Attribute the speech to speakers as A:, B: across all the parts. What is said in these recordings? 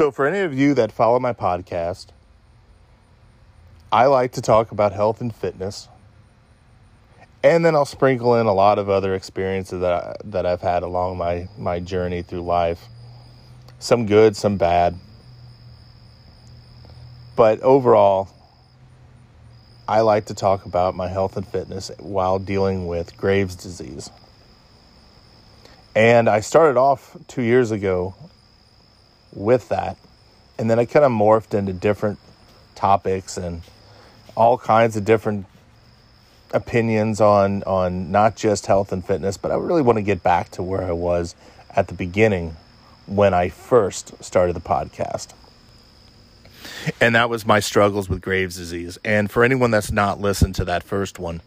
A: So, for any of you that follow my podcast, I like to talk about health and fitness. And then I'll sprinkle in a lot of other experiences that, I, that I've had along my, my journey through life. Some good, some bad. But overall, I like to talk about my health and fitness while dealing with Graves' disease. And I started off two years ago with that. And then I kind of morphed into different topics and all kinds of different opinions on, on not just health and fitness, but I really want to get back to where I was at the beginning when I first started the podcast. And that was my struggles with Graves' disease. And for anyone that's not listened to that first one,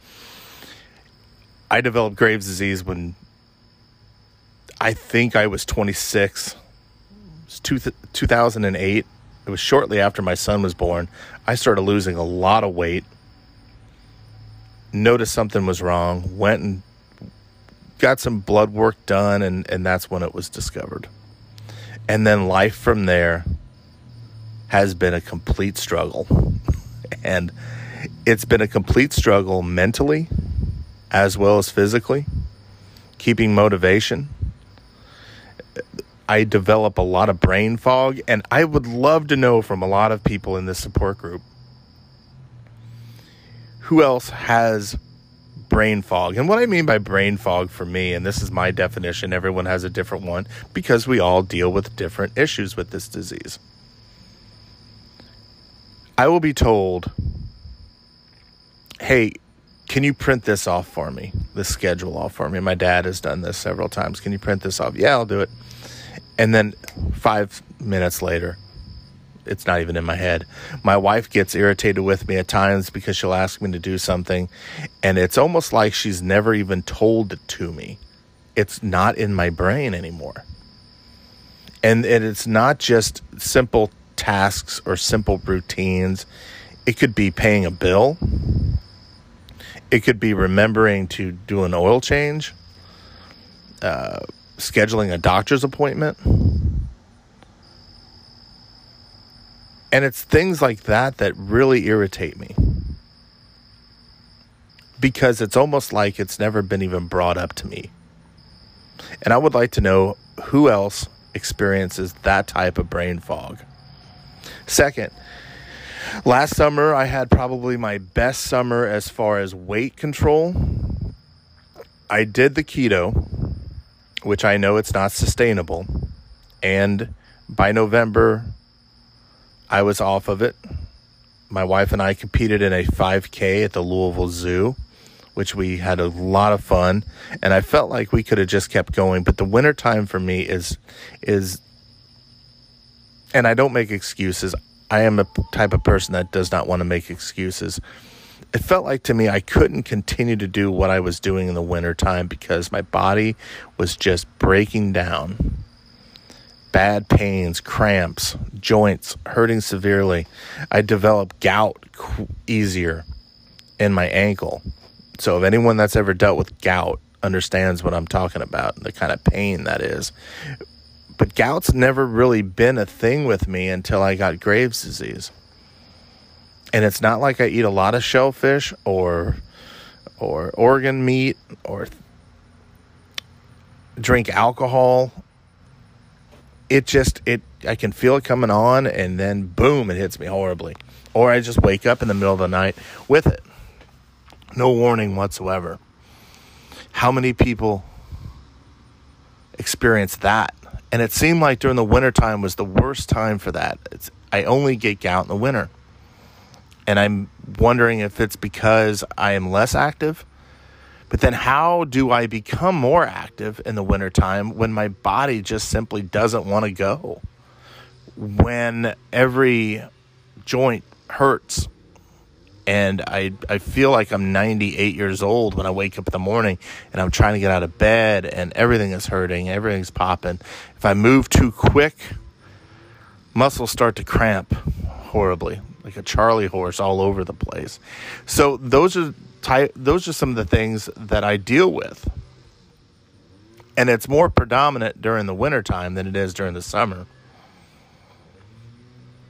A: I developed Graves' disease when I think I was 26. Was two, 2008. It was shortly after my son was born. I started losing a lot of weight. Noticed something was wrong. Went and got some blood work done, and, and that's when it was discovered. And then life from there has been a complete struggle. and it's been a complete struggle mentally as well as physically, keeping motivation. I develop a lot of brain fog, and I would love to know from a lot of people in this support group who else has brain fog. And what I mean by brain fog for me, and this is my definition, everyone has a different one because we all deal with different issues with this disease. I will be told, hey, can you print this off for me? The schedule off for me. My dad has done this several times. Can you print this off? Yeah, I'll do it. And then five minutes later, it's not even in my head. My wife gets irritated with me at times because she'll ask me to do something, and it's almost like she's never even told it to me. It's not in my brain anymore. And, and it's not just simple tasks or simple routines. It could be paying a bill. It could be remembering to do an oil change, uh, scheduling a doctor's appointment. And it's things like that that really irritate me. Because it's almost like it's never been even brought up to me. And I would like to know who else experiences that type of brain fog. Second, last summer I had probably my best summer as far as weight control. I did the keto, which I know it's not sustainable, and by November I was off of it. My wife and I competed in a 5K at the Louisville Zoo, which we had a lot of fun, and I felt like we could have just kept going, but the winter time for me is is and I don't make excuses. I am a type of person that does not want to make excuses. It felt like to me I couldn't continue to do what I was doing in the wintertime because my body was just breaking down. Bad pains, cramps, joints hurting severely. I developed gout easier in my ankle. So, if anyone that's ever dealt with gout understands what I'm talking about, the kind of pain that is, but gout's never really been a thing with me until I got Graves' disease. And it's not like I eat a lot of shellfish or or organ meat or drink alcohol. It just it I can feel it coming on and then boom it hits me horribly. Or I just wake up in the middle of the night with it. No warning whatsoever. How many people experience that? And it seemed like during the wintertime was the worst time for that. It's, I only get gout in the winter. And I'm wondering if it's because I am less active. But then how do I become more active in the wintertime when my body just simply doesn't want to go? When every joint hurts and I I feel like I'm 98 years old when I wake up in the morning and I'm trying to get out of bed and everything is hurting, everything's popping. If I move too quick, muscles start to cramp horribly, like a Charlie horse all over the place. So those are ty- those are some of the things that I deal with. And it's more predominant during the wintertime than it is during the summer.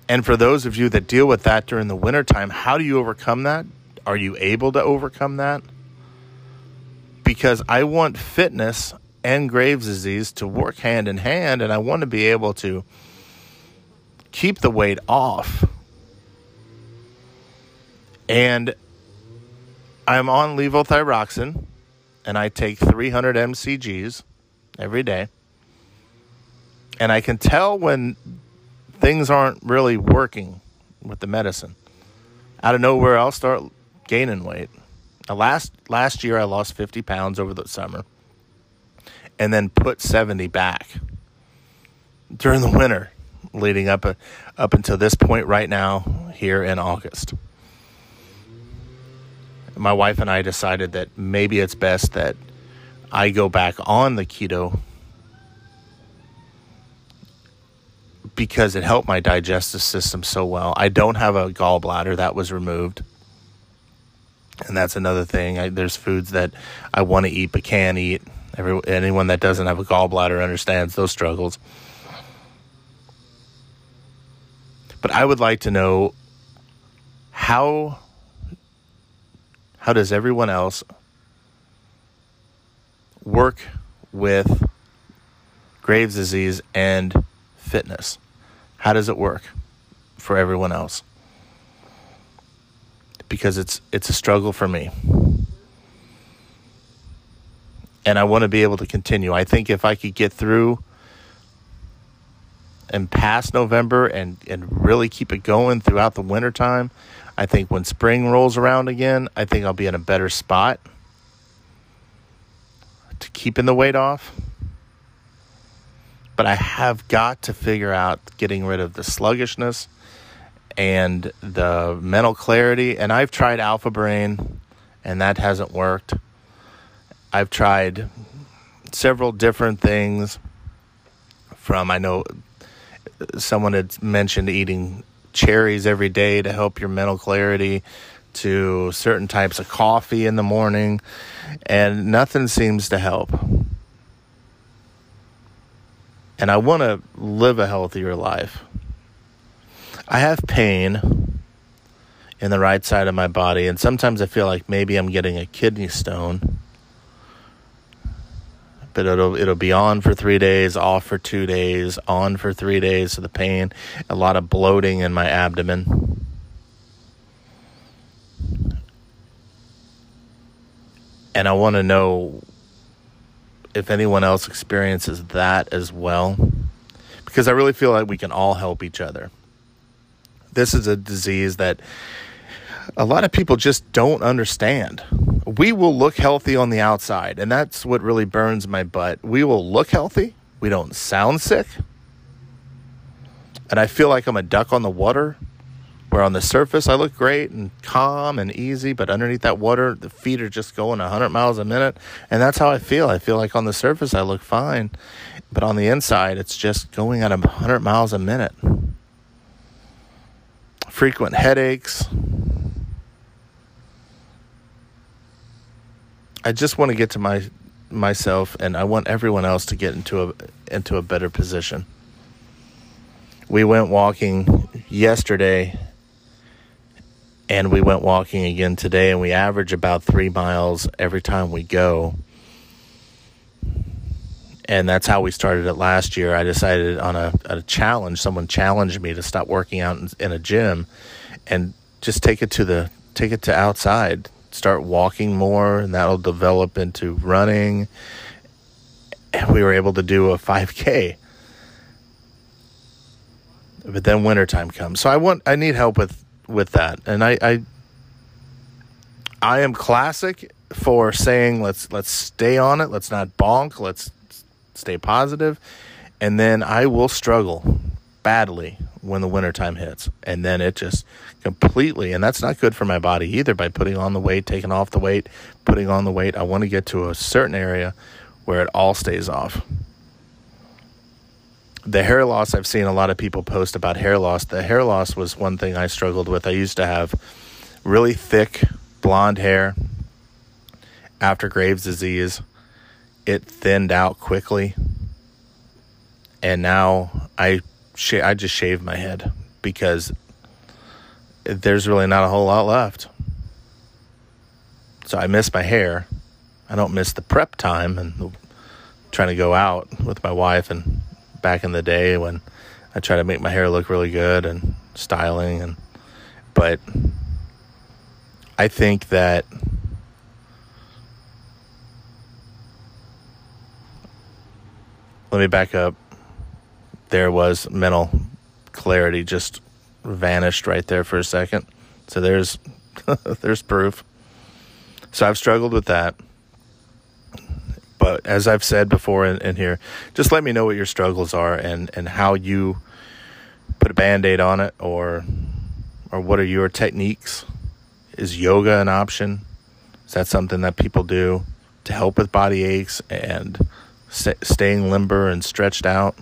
A: And for those of you that deal with that during the wintertime, how do you overcome that? Are you able to overcome that? Because I want fitness and Graves' disease to work hand in hand, and I want to be able to keep the weight off. And I'm on levothyroxine, and I take 300 mcgs every day. And I can tell when things aren't really working with the medicine. Out of nowhere, I'll start gaining weight. Now, last last year, I lost 50 pounds over the summer, and then put 70 back during the winter, leading up uh, up until this point right now here in August. My wife and I decided that maybe it's best that I go back on the keto because it helped my digestive system so well. I don't have a gallbladder that was removed. And that's another thing. I, there's foods that I want to eat but can't eat. Every, anyone that doesn't have a gallbladder understands those struggles. But I would like to know how how does everyone else work with Graves' disease and fitness? How does it work for everyone else? Because it's it's a struggle for me. And I want to be able to continue. I think if I could get through and past November and, and really keep it going throughout the wintertime, I think when spring rolls around again, I think I'll be in a better spot to keeping the weight off. But I have got to figure out getting rid of the sluggishness and the mental clarity. And I've tried Alpha Brain, and that hasn't worked. I've tried several different things from, I know someone had mentioned eating cherries every day to help your mental clarity, to certain types of coffee in the morning, and nothing seems to help. And I want to live a healthier life. I have pain in the right side of my body, and sometimes I feel like maybe I'm getting a kidney stone but it'll it'll be on for three days, off for two days, on for three days. So the pain, a lot of bloating in my abdomen. And I want to know if anyone else experiences that as well, because I really feel like we can all help each other. This is a disease that a lot of people just don't understand we will look healthy on the outside, and that's what really burns my butt. We will look healthy, we don't sound sick, and I feel like I'm a duck on the water. Where on the surface I look great and calm and easy, but underneath that water, the feet are just going 100 miles a minute. And that's how I feel. I feel like on the surface I look fine, but on the inside it's just going at 100 miles a minute. Frequent headaches, I just want to get to my myself and I want everyone else to get into a into a better position. We went walking yesterday and we went walking again today and we average about 3 miles every time we go. And that's how we started it last year. I decided on a, a challenge. Someone challenged me to stop working out in, in a gym and just take it to the take it to outside start walking more, and that'll develop into running. And we were able to do a 5K. But then wintertime comes. So I want I need help with with that. And I I, I am classic for saying let's let's stay on it, let's not bonk, let's stay positive, and then I will struggle badly when the wintertime hits. And then it just completely, and that's not good for my body either by putting on the weight, taking off the weight, putting on the weight. I want to get to a certain area where it all stays off. The hair loss, I've seen a lot of people post about hair loss. The hair loss was one thing I struggled with. I used to have really thick blonde hair after Graves' disease. It thinned out quickly. And now I sh- I just shave my head because there's really not a whole lot left. So I miss my hair. I don't miss the prep time and trying to go out with my wife and back in the day when I try to make my hair look really good and styling and but I think that let me back up. There was mental clarity just vanished right there for a second. So there's there's proof. So I've struggled with that. But as I've said before in, in here, just let me know what your struggles are and, and how you put a band-aid on it or or what are your techniques? Is yoga an option? Is that something that people do to help with body aches and staying limber and stretched out?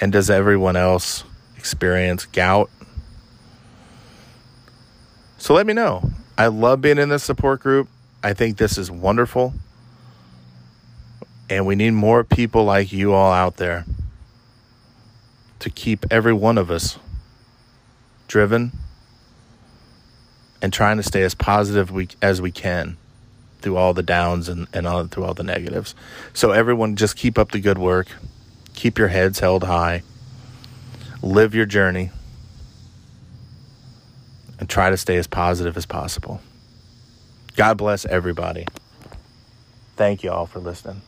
A: And does everyone else experience gout? So let me know. I love being in this support group. I think this is wonderful. And we need more people like you all out there to keep every one of us driven and trying to stay as positive we, as we can through all the downs and, and all, through all the negatives. So, everyone, just keep up the good work. Keep your heads held high. Live your journey. And try to stay as positive as possible. God bless everybody. Thank you all for listening.